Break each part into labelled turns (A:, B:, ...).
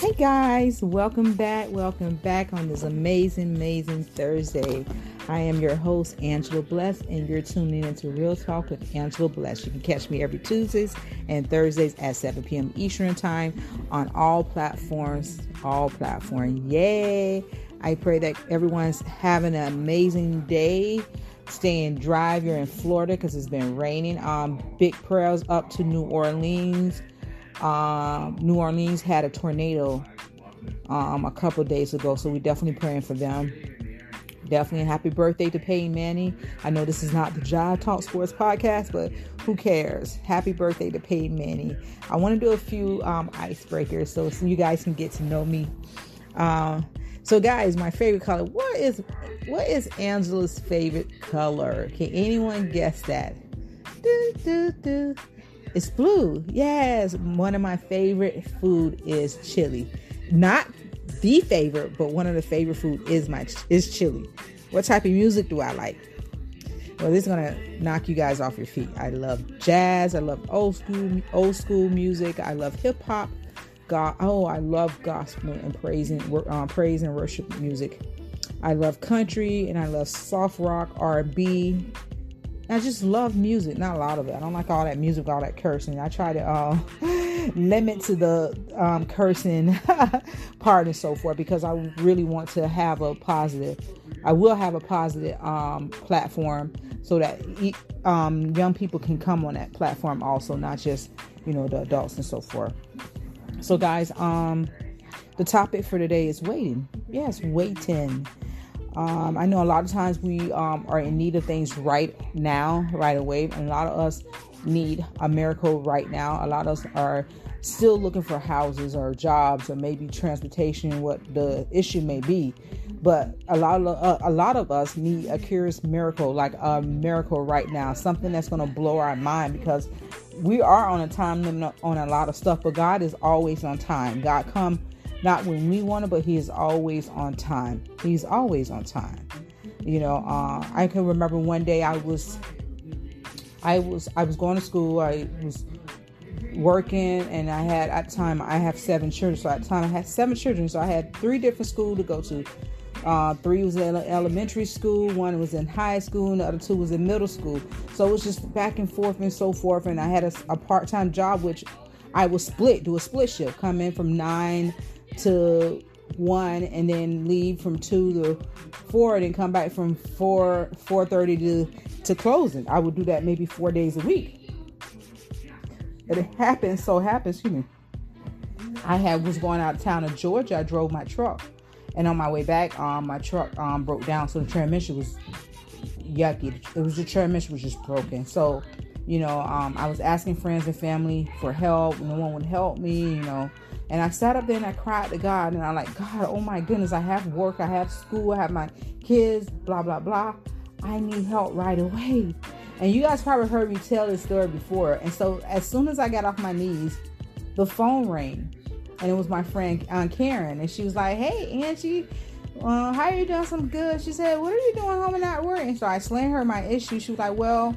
A: Hey guys, welcome back. Welcome back on this amazing, amazing Thursday. I am your host, Angela Bless, and you're tuning into Real Talk with Angela Bless. You can catch me every Tuesdays and Thursdays at 7 p.m. Eastern Time on all platforms. All platforms. Yay! I pray that everyone's having an amazing day. Staying dry. You're in Florida because it's been raining. Um, big prayers up to New Orleans. Um, New Orleans had a tornado um, a couple days ago, so we're definitely praying for them. Definitely happy birthday to Peyton Manning. I know this is not the Jive Talk Sports podcast, but who cares? Happy birthday to Peyton Manning. I want to do a few um, icebreakers so, so you guys can get to know me. Um, so, guys, my favorite color. What is what is Angela's favorite color? Can anyone guess that? Do, do, do. It's blue. Yes, one of my favorite food is chili. Not the favorite, but one of the favorite food is my is chili. What type of music do I like? Well, this is gonna knock you guys off your feet. I love jazz. I love old school old school music. I love hip hop. God, oh, I love gospel and praising um, praise and worship music. I love country and I love soft rock, R&B, I just love music, not a lot of it. I don't like all that music, all that cursing. I try to uh, limit to the um, cursing part and so forth because I really want to have a positive. I will have a positive um, platform so that um, young people can come on that platform also, not just you know the adults and so forth. So, guys, um, the topic for today is waiting. Yes, waiting. Um, I know a lot of times we um, are in need of things right now, right away, and a lot of us need a miracle right now. A lot of us are still looking for houses or jobs or maybe transportation, what the issue may be. But a lot of uh, a lot of us need a curious miracle, like a miracle right now, something that's going to blow our mind because we are on a time limit on a lot of stuff. But God is always on time. God come not when we want it, but he is always on time. He's always on time. You know, uh, I can remember one day I was, I was, I was going to school. I was working, and I had at time I have seven children. So at the time I had seven children. So I had three different schools to go to. Uh, three was in elementary school, one was in high school, and the other two was in middle school. So it was just back and forth and so forth. And I had a, a part time job, which I was split, do a split shift, come in from nine to one and then leave from two to four and then come back from four four thirty to to closing. I would do that maybe four days a week. It happens, so happens, excuse me. I had was going out of town of Georgia. I drove my truck, and on my way back, um, my truck um broke down, so the transmission was yucky. It was the transmission was just broken. So, you know, um, I was asking friends and family for help. No one would help me. You know, and I sat up there and I cried to God and I'm like, God, oh my goodness, I have work, I have school, I have my kids, blah, blah, blah. I need help right away. And you guys probably heard me tell this story before. And so as soon as I got off my knees, the phone rang. And it was my friend Aunt Karen. And she was like, Hey, Angie, uh, how are you doing? Some good. She said, What are you doing home and not working? So I explained her my issue. She was like, Well,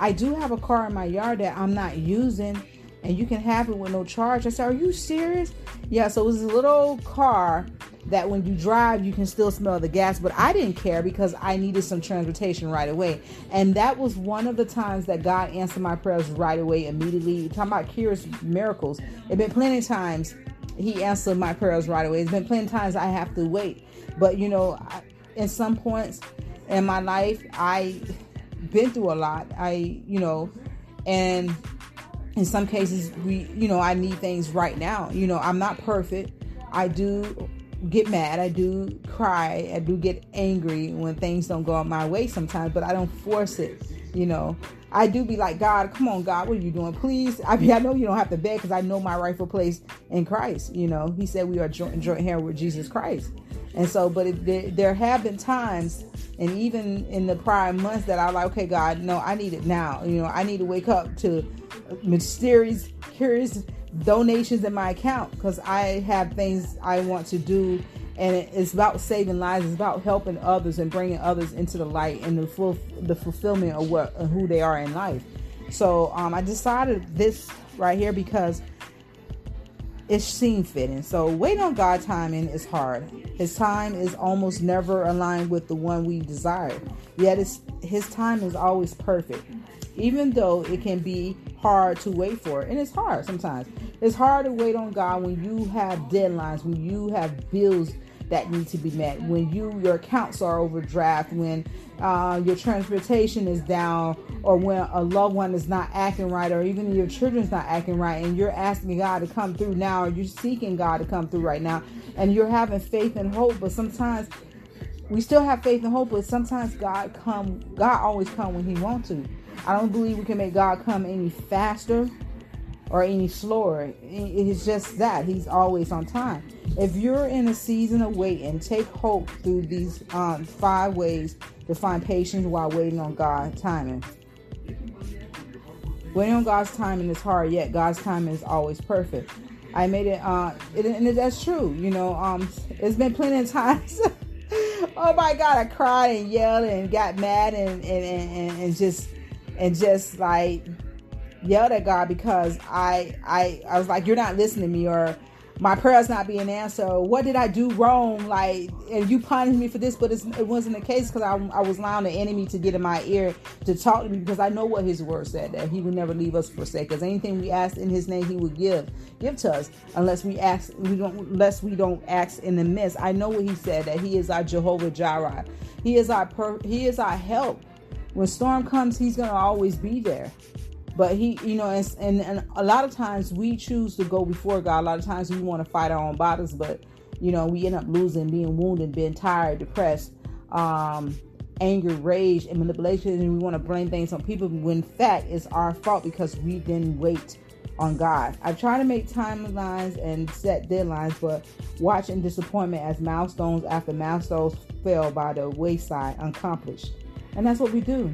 A: I do have a car in my yard that I'm not using and you can have it with no charge. I said, Are you serious? Yeah, so it was a little car that when you drive, you can still smell the gas, but I didn't care because I needed some transportation right away. And that was one of the times that God answered my prayers right away, immediately. Talking about curious miracles. It's been plenty of times He answered my prayers right away. It's been plenty of times I have to wait. But you know, in some points in my life, I been through a lot. I, you know, and in some cases we you know i need things right now. You know i'm not perfect. I do get mad. I do cry. I do get angry when things don't go my way sometimes but i don't force it you know. I do be like god come on god what are you doing? Please. I mean i know you don't have to beg because i know my rightful place in christ you know. He said we are joint joint with jesus christ. And so but it, there, there have been times and even in the prior months that i like okay god no i need it now. You know i need to wake up to mysterious, curious donations in my account because I have things I want to do, and it's about saving lives. It's about helping others and bringing others into the light and the full the fulfillment of what of who they are in life. So um, I decided this right here because it seemed fitting. So waiting on God timing is hard. His time is almost never aligned with the one we desire. Yet his time is always perfect. Even though it can be hard to wait for, and it's hard sometimes. It's hard to wait on God when you have deadlines, when you have bills that need to be met, when you your accounts are overdraft, when uh, your transportation is down, or when a loved one is not acting right, or even your children's not acting right, and you're asking God to come through now, or you're seeking God to come through right now, and you're having faith and hope, but sometimes we still have faith and hope, but sometimes God come, God always come when He wants to. I don't believe we can make God come any faster or any slower. It's just that He's always on time. If you're in a season of waiting, take hope through these um, five ways to find patience while waiting on God's timing. Waiting on God's timing is hard, yet God's timing is always perfect. I made it, uh, it, and that's true. You know, um, it's been plenty of times. oh my God, I cried and yelled and got mad and and, and, and just and just like yelled at God because I I I was like, you're not listening to me or my prayers not being answered. What did I do wrong? Like, and you punished me for this, but it wasn't the case because I, I was allowing the enemy to get in my ear to talk to me because I know what His word said that He would never leave us forsake us. Anything we ask in His name, He would give give to us unless we ask we don't unless we don't ask in the midst. I know what He said that He is our Jehovah Jireh. He is our per, He is our help. When storm comes, He's gonna always be there. But he you know and, and, and a lot of times we choose to go before god. A lot of times we want to fight our own battles but you know we end up losing being wounded being tired depressed um anger rage and manipulation. And we want to blame things on people when in fact it's our fault because we didn't wait on god. I try to make timelines and set deadlines but watching disappointment as milestones after milestones fell by the wayside unaccomplished and that's what we do.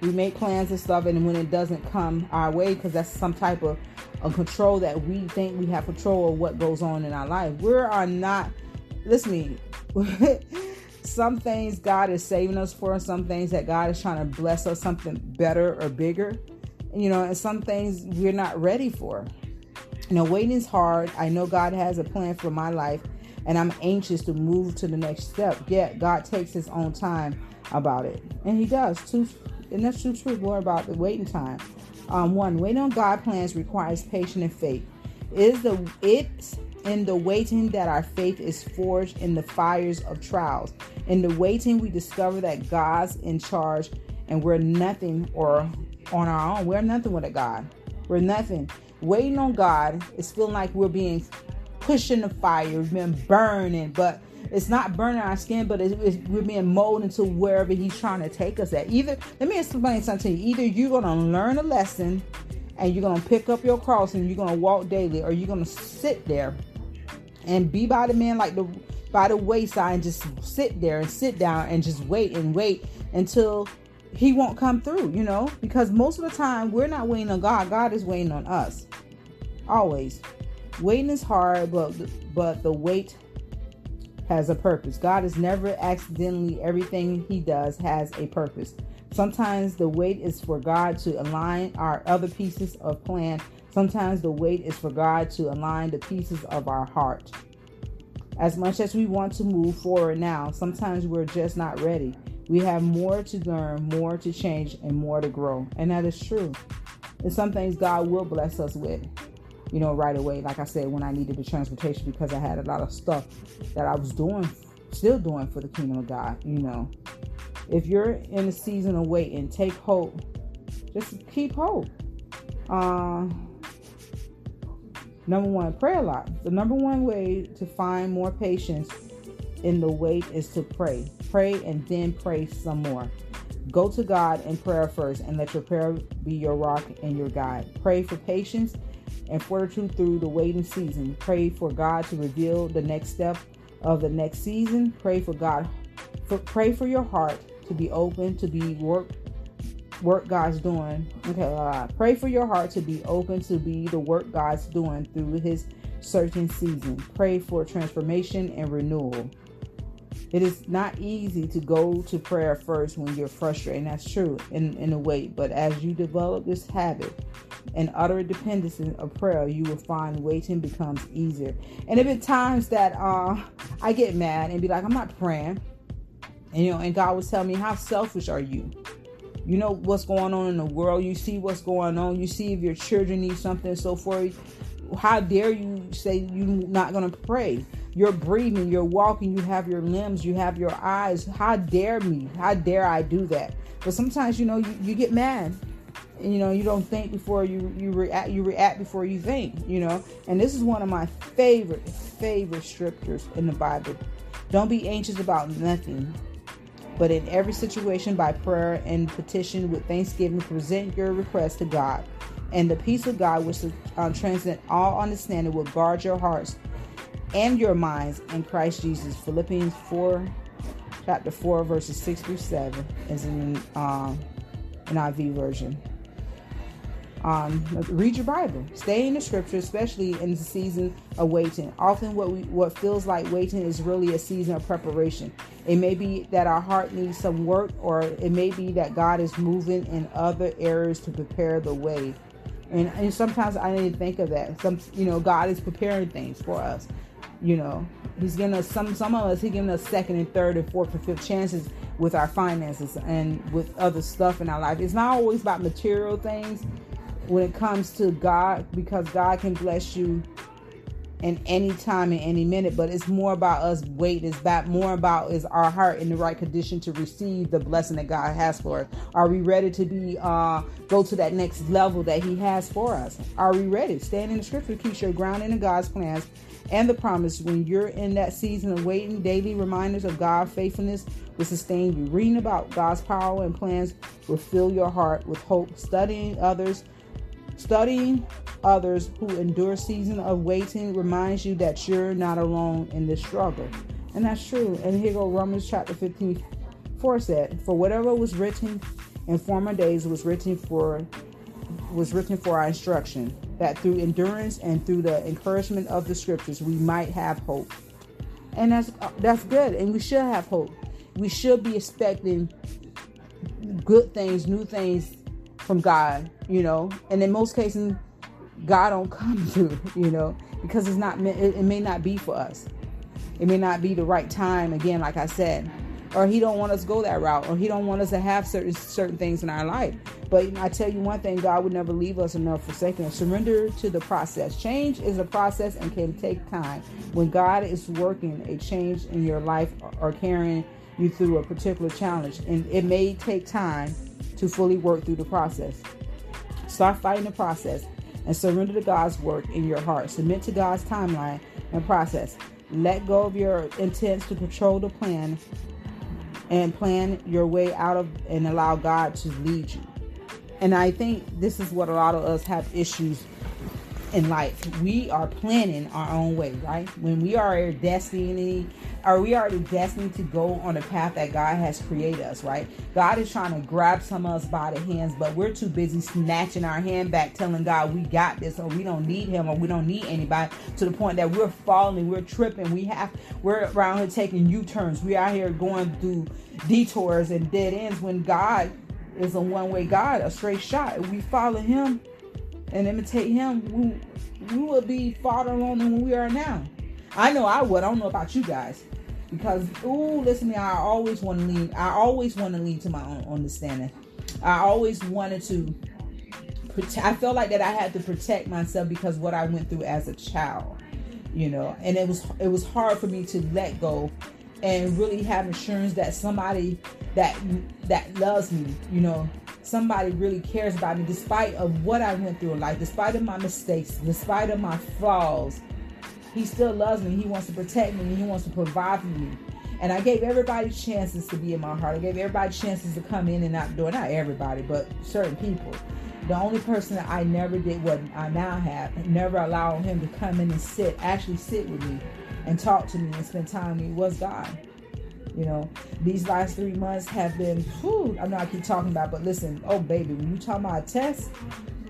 A: We make plans and stuff and when it doesn't come our way because that's some type of, control that we think we have control of what goes on in our life. We are not listen me. Some things god is saving us for some things that god is trying to bless us something better or bigger. You know and some things we're not ready for. You know waiting is hard. I know god has a plan for my life and i'm anxious to move to the next step. Yet god takes his own time about it and he does too and that's true truth more about the waiting time. Um, one, waiting on God plans requires patience and faith. It is the it's in the waiting that our faith is forged in the fires of trials. In the waiting, we discover that God's in charge and we're nothing or on our own. We're nothing with a God. We're nothing. Waiting on God is feeling like we're being pushed in the fire, we've been burning, but it's not burning our skin, but it's, it's, we're being molded into wherever He's trying to take us at. Either, let me explain something to you. Either you're going to learn a lesson and you're going to pick up your cross and you're going to walk daily, or you're going to sit there and be by the man like the by the wayside and just sit there and sit down and just wait and wait until he won't come through, you know? Because most of the time we're not waiting on God, God is waiting on us. Always. Waiting is hard, but but the wait has a purpose. God is never accidentally, everything He does has a purpose. Sometimes the wait is for God to align our other pieces of plan. Sometimes the wait is for God to align the pieces of our heart. As much as we want to move forward now, sometimes we're just not ready. We have more to learn, more to change, and more to grow. And that is true. And some things God will bless us with you know, right away. Like I said, when I needed the transportation because I had a lot of stuff that I was doing, still doing for the kingdom of God, you know. If you're in a season of waiting, take hope. Just keep hope. Uh, number one, pray a lot. The number one way to find more patience in the wait is to pray. Pray and then pray some more. Go to God in prayer first and let your prayer be your rock and your guide. Pray for patience and fortitude through the waiting season. Pray for God to reveal the next step of the next season. Pray for God. For, pray for your heart to be open to be work work God's doing. Okay, uh, pray for your heart to be open to be the work God's doing through His searching season. Pray for transformation and renewal. It is not easy to go to prayer first when you're frustrated, and that's true in, in a way. But as you develop this habit, and utter dependence of prayer, you will find waiting becomes easier. And if been times that uh, I get mad and be like, I'm not praying. And you know, and God was telling me, How selfish are you? You know what's going on in the world. You see what's going on. You see if your children need something so forth. How dare you say you're not going to pray? You're breathing, you're walking, you have your limbs, you have your eyes. How dare me? How dare I do that? But sometimes, you know, you, you get mad. You know, you don't think before you you react. You react before you think. You know, and this is one of my favorite favorite scriptures in the Bible. Don't be anxious about nothing, but in every situation by prayer and petition with thanksgiving present your request to God and the peace of God which uh, transcends all understanding will guard your hearts and your minds in Christ Jesus Philippians 4 chapter 4 verses 6 through 7 is in um, NIV version um, read your Bible. Stay in the Scripture, especially in the season of waiting. Often, what we what feels like waiting is really a season of preparation. It may be that our heart needs some work, or it may be that God is moving in other areas to prepare the way. And, and sometimes I need to think of that. Some, you know, God is preparing things for us. You know, He's giving us some. Some of us, He's giving us second and third and fourth and fifth chances with our finances and with other stuff in our life. It's not always about material things when it comes to God because God can bless you in any time in any minute but it's more about us waiting. It's about more about is our heart in the right condition to receive the blessing that god has for us. Are we ready to be uh go to that next level that he has for us? Are we ready? Stand in the scripture keeps your grounding in god's plans and the promise when you're in that season of waiting daily reminders of god's faithfulness will sustain you. Reading about god's power and plans will fill your heart with hope. Studying others Studying others who endure season of waiting reminds you that you're not alone in this struggle. And that's true. And here go Romans chapter 15, 4 said, For whatever was written in former days was written for was written for our instruction, that through endurance and through the encouragement of the scriptures we might have hope. And that's that's good. And we should have hope. We should be expecting good things, new things from God, you know. And in most cases, God don't come through, you know, because it's not it, it may not be for us. It may not be the right time again, like I said, or He don't want us to go that route, or He don't want us to have certain certain things in our life. But I tell you one thing, God would never leave us enough forsaken us. Surrender to the process. Change is a process and can take time. When God is working a change in your life or carrying you through a particular challenge, and it may take time to fully work through the process. Start fighting the process and surrender to God's work in your heart. Submit to God's timeline and process. Let go of your intents to control the plan and plan your way out of and allow God to lead you. And I think this is what a lot of us have issues in life. We are planning our own way, right? When we are destiny are we already destined to go on the path that God has created us, right? God is trying to grab some of us by the hands, but we're too busy snatching our hand back, telling God we got this, or we don't need Him, or we don't need anybody, to the point that we're falling, we're tripping, we have, we're around here taking U-turns, we out here going through detours and dead ends when God is a one-way God, a straight shot. If we follow Him and imitate Him, we, we will be farther along than we are now. I know I would. I don't know about you guys. Because ooh, listen to me, I always want to lean I always want to lean to my own understanding. I always wanted to protect I felt like that I had to protect myself because what I went through as a child. You know, and it was it was hard for me to let go and really have assurance that somebody that that loves me, you know, somebody really cares about me despite of what I went through in life, despite of my mistakes, despite of my flaws, he still loves me. He wants to protect me. He wants to provide for me. And I gave everybody chances to be in my heart. I gave everybody chances to come in and out the door. Not everybody, but certain people. The only person that I never did what I now have, never allowed him to come in and sit, actually sit with me and talk to me and spend time with me was God. You know, these last three months have been, whew, I know I keep talking about, but listen, oh baby, when you talk about a test,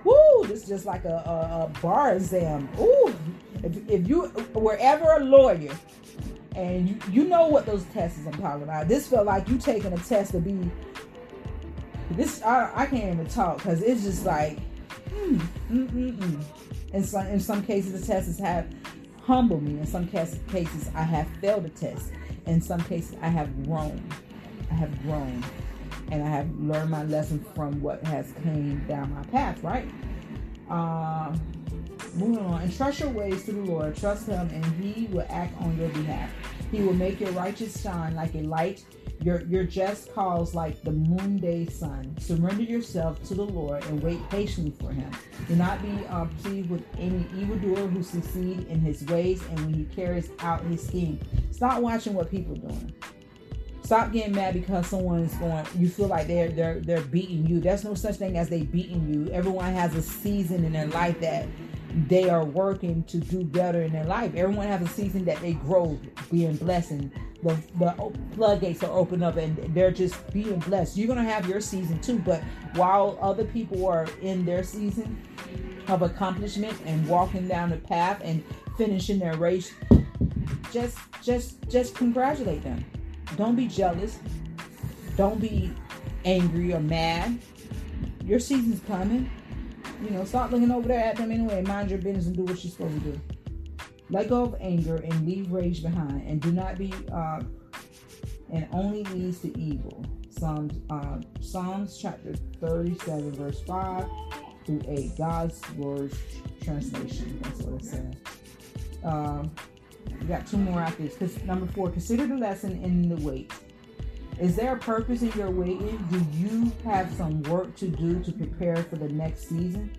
A: whoo, this is just like a, a, a bar exam. Ooh, if, if you were ever a lawyer and you, you know what those tests I'm talking about, this felt like you taking a test to be this I, I can't even talk because it's just like Mm, mm, mm, mm. In some in some cases, the tests have humbled me. In some cases, I have failed a test. In some cases, I have grown. I have grown, and I have learned my lesson from what has came down my path. Right. Uh, moving on. Entrust your ways to the Lord. Trust Him, and He will act on your behalf. He will make your righteous shine like a light your, your just cause like the noonday sun. Surrender yourself to the Lord and wait patiently for him. Do not be uh, pleased with any evildoer who succeed in his ways and when he carries out his scheme. Stop watching what people are doing. Stop getting mad because someone's going. You feel like they're they're they're beating you. There's no such thing as they beating you. Everyone has a season in their life that they are working to do better in their life. Everyone has a season that they grow, being blessed, and the, the floodgates are open up and they're just being blessed. You're to have your season too, but while other people are in their season of accomplishment and walking down the path and finishing their race, just just just congratulate them. Don't be jealous. Don't be angry or mad. Your season's coming. You know, stop looking over there at them anyway. Mind your business and do what you're supposed to do. Let go of anger and leave rage behind, and do not be uh, and only leads to evil. Psalms uh, Psalms chapter 37, verse 5 through 8. God's words translation. That's what it says. Um, we got two more after this. Number four, consider the lesson in the wait. Is there a purpose in your waiting? Do you have some work to do to prepare for the next season?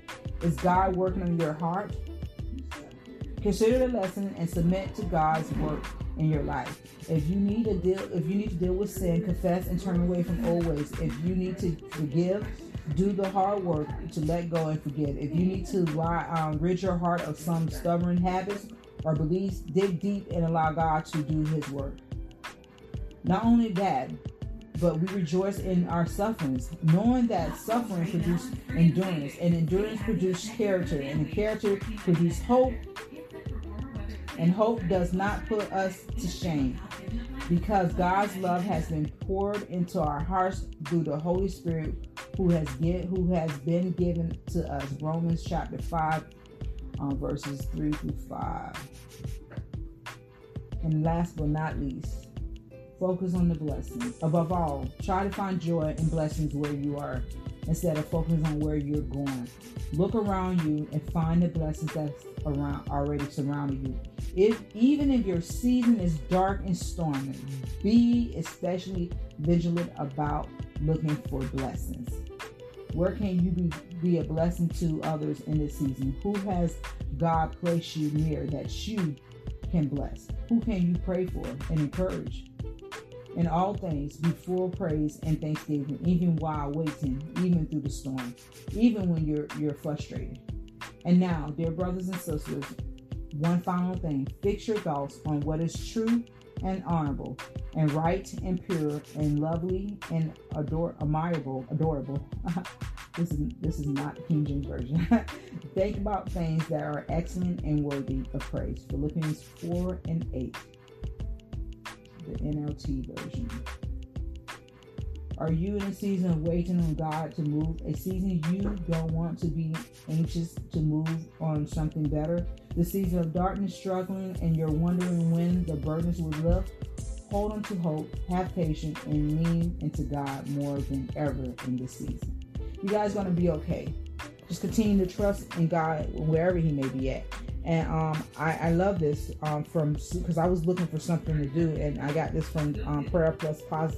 A: Is God working on your heart? Consider the lesson and submit to God's work in your life. If you need to deal, if you need to deal with sin, confess and turn away from old ways. If you need to forgive, do the hard work to let go and forgive. If you need to um, rid your heart of some stubborn habits or beliefs, dig deep and allow God to do His work. Not only that, but we rejoice in our sufferings, knowing that suffering produces endurance, and endurance produces character, and character produces hope, and hope does not put us to shame because God's love has been poured into our hearts through the Holy Spirit who has get, who has been given to us. Romans chapter 5 um, verses 3 through 5. And last but not least, focus on the blessings. Above all, try to find joy and blessings where you are instead of focusing on where you're going. Look around you and find the blessings that's around already surrounding you. If even if your season is dark and stormy, be especially vigilant about looking for blessings. Where can you be, be a blessing to others in this season? Who has God placed you near that you can bless? Who can you pray for and encourage? In all things, be full of praise and thanksgiving, even while waiting, even through the storm, even when you're you're frustrated. And now, dear brothers and sisters, one final thing: fix your thoughts on what is true and honorable, and right and pure and lovely and ador- admirable, adorable. this is this is not King James version. Think about things that are excellent and worthy of praise. Philippians four and eight the NLT version. Are you in a season of waiting on God to move? A season you don't want to be anxious to move on something better? The season of darkness, struggling, and you're wondering when the burdens will lift? Hold on to hope, have patience, and lean into God more than ever in this season. You guys to be okay. Just continue to trust in God wherever He may be at and um, I, I, love this um, from because I was looking for something to do, and I got this from um, Prayer Plus Pos-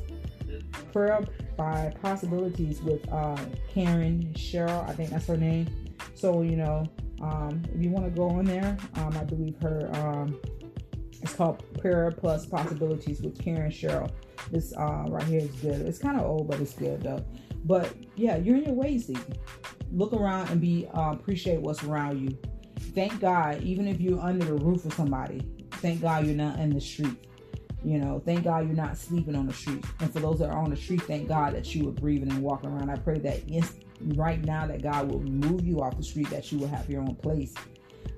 A: Prayer by Possibilities with uh, Karen Cheryl. I think that's her name. So you know, um, if you want to go on there, um, I believe her. Um, it's called Prayer Plus Possibilities with Karen Cheryl. This uh, right here is good. It's kind of old, but it's good though. But yeah, you're in your way season. Look around and be uh, appreciate what's around you thank God, even if you're under the roof of somebody, thank God you're not in the street. You know, thank God you're not sleeping on the street. And for those that are on the street, thank God that you are breathing and walking around. I pray that right now that God will move you off the street, that you will have your own place.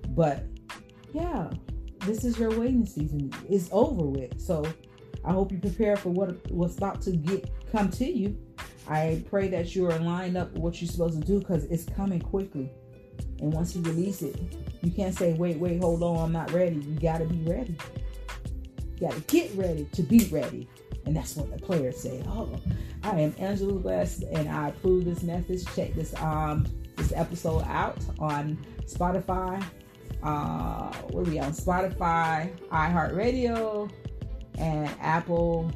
A: But yeah, this is your waiting season. It's over with. So I hope you prepare for what what's about to get come to you. I pray that you are lined up with what you're supposed to do because it's coming quickly. And once you release it, you can't say, wait, wait, hold on, I'm not ready. You got to be ready. You got to get ready to be ready. And that's what the players say. Oh, I am Angela West, and I approve this message. Check this um this episode out on Spotify. Uh, where we on Spotify, iHeartRadio, and Apple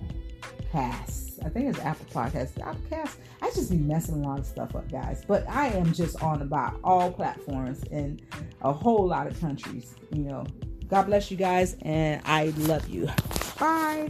A: Cast. I think it's Apple Podcast. Apple Cast. I just be messing a lot of stuff up, guys. But I am just on about all platforms in a whole lot of countries. You know, God bless you guys, and I love you. Bye.